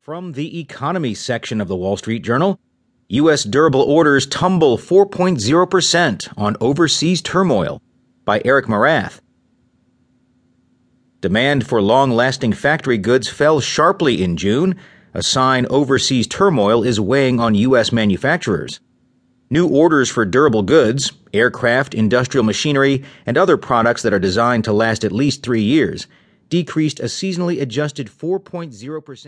From the economy section of the Wall Street Journal, U.S. durable orders tumble 4.0% on overseas turmoil by Eric Morath, Demand for long lasting factory goods fell sharply in June, a sign overseas turmoil is weighing on U.S. manufacturers. New orders for durable goods, aircraft, industrial machinery, and other products that are designed to last at least three years decreased a seasonally adjusted 4.0%.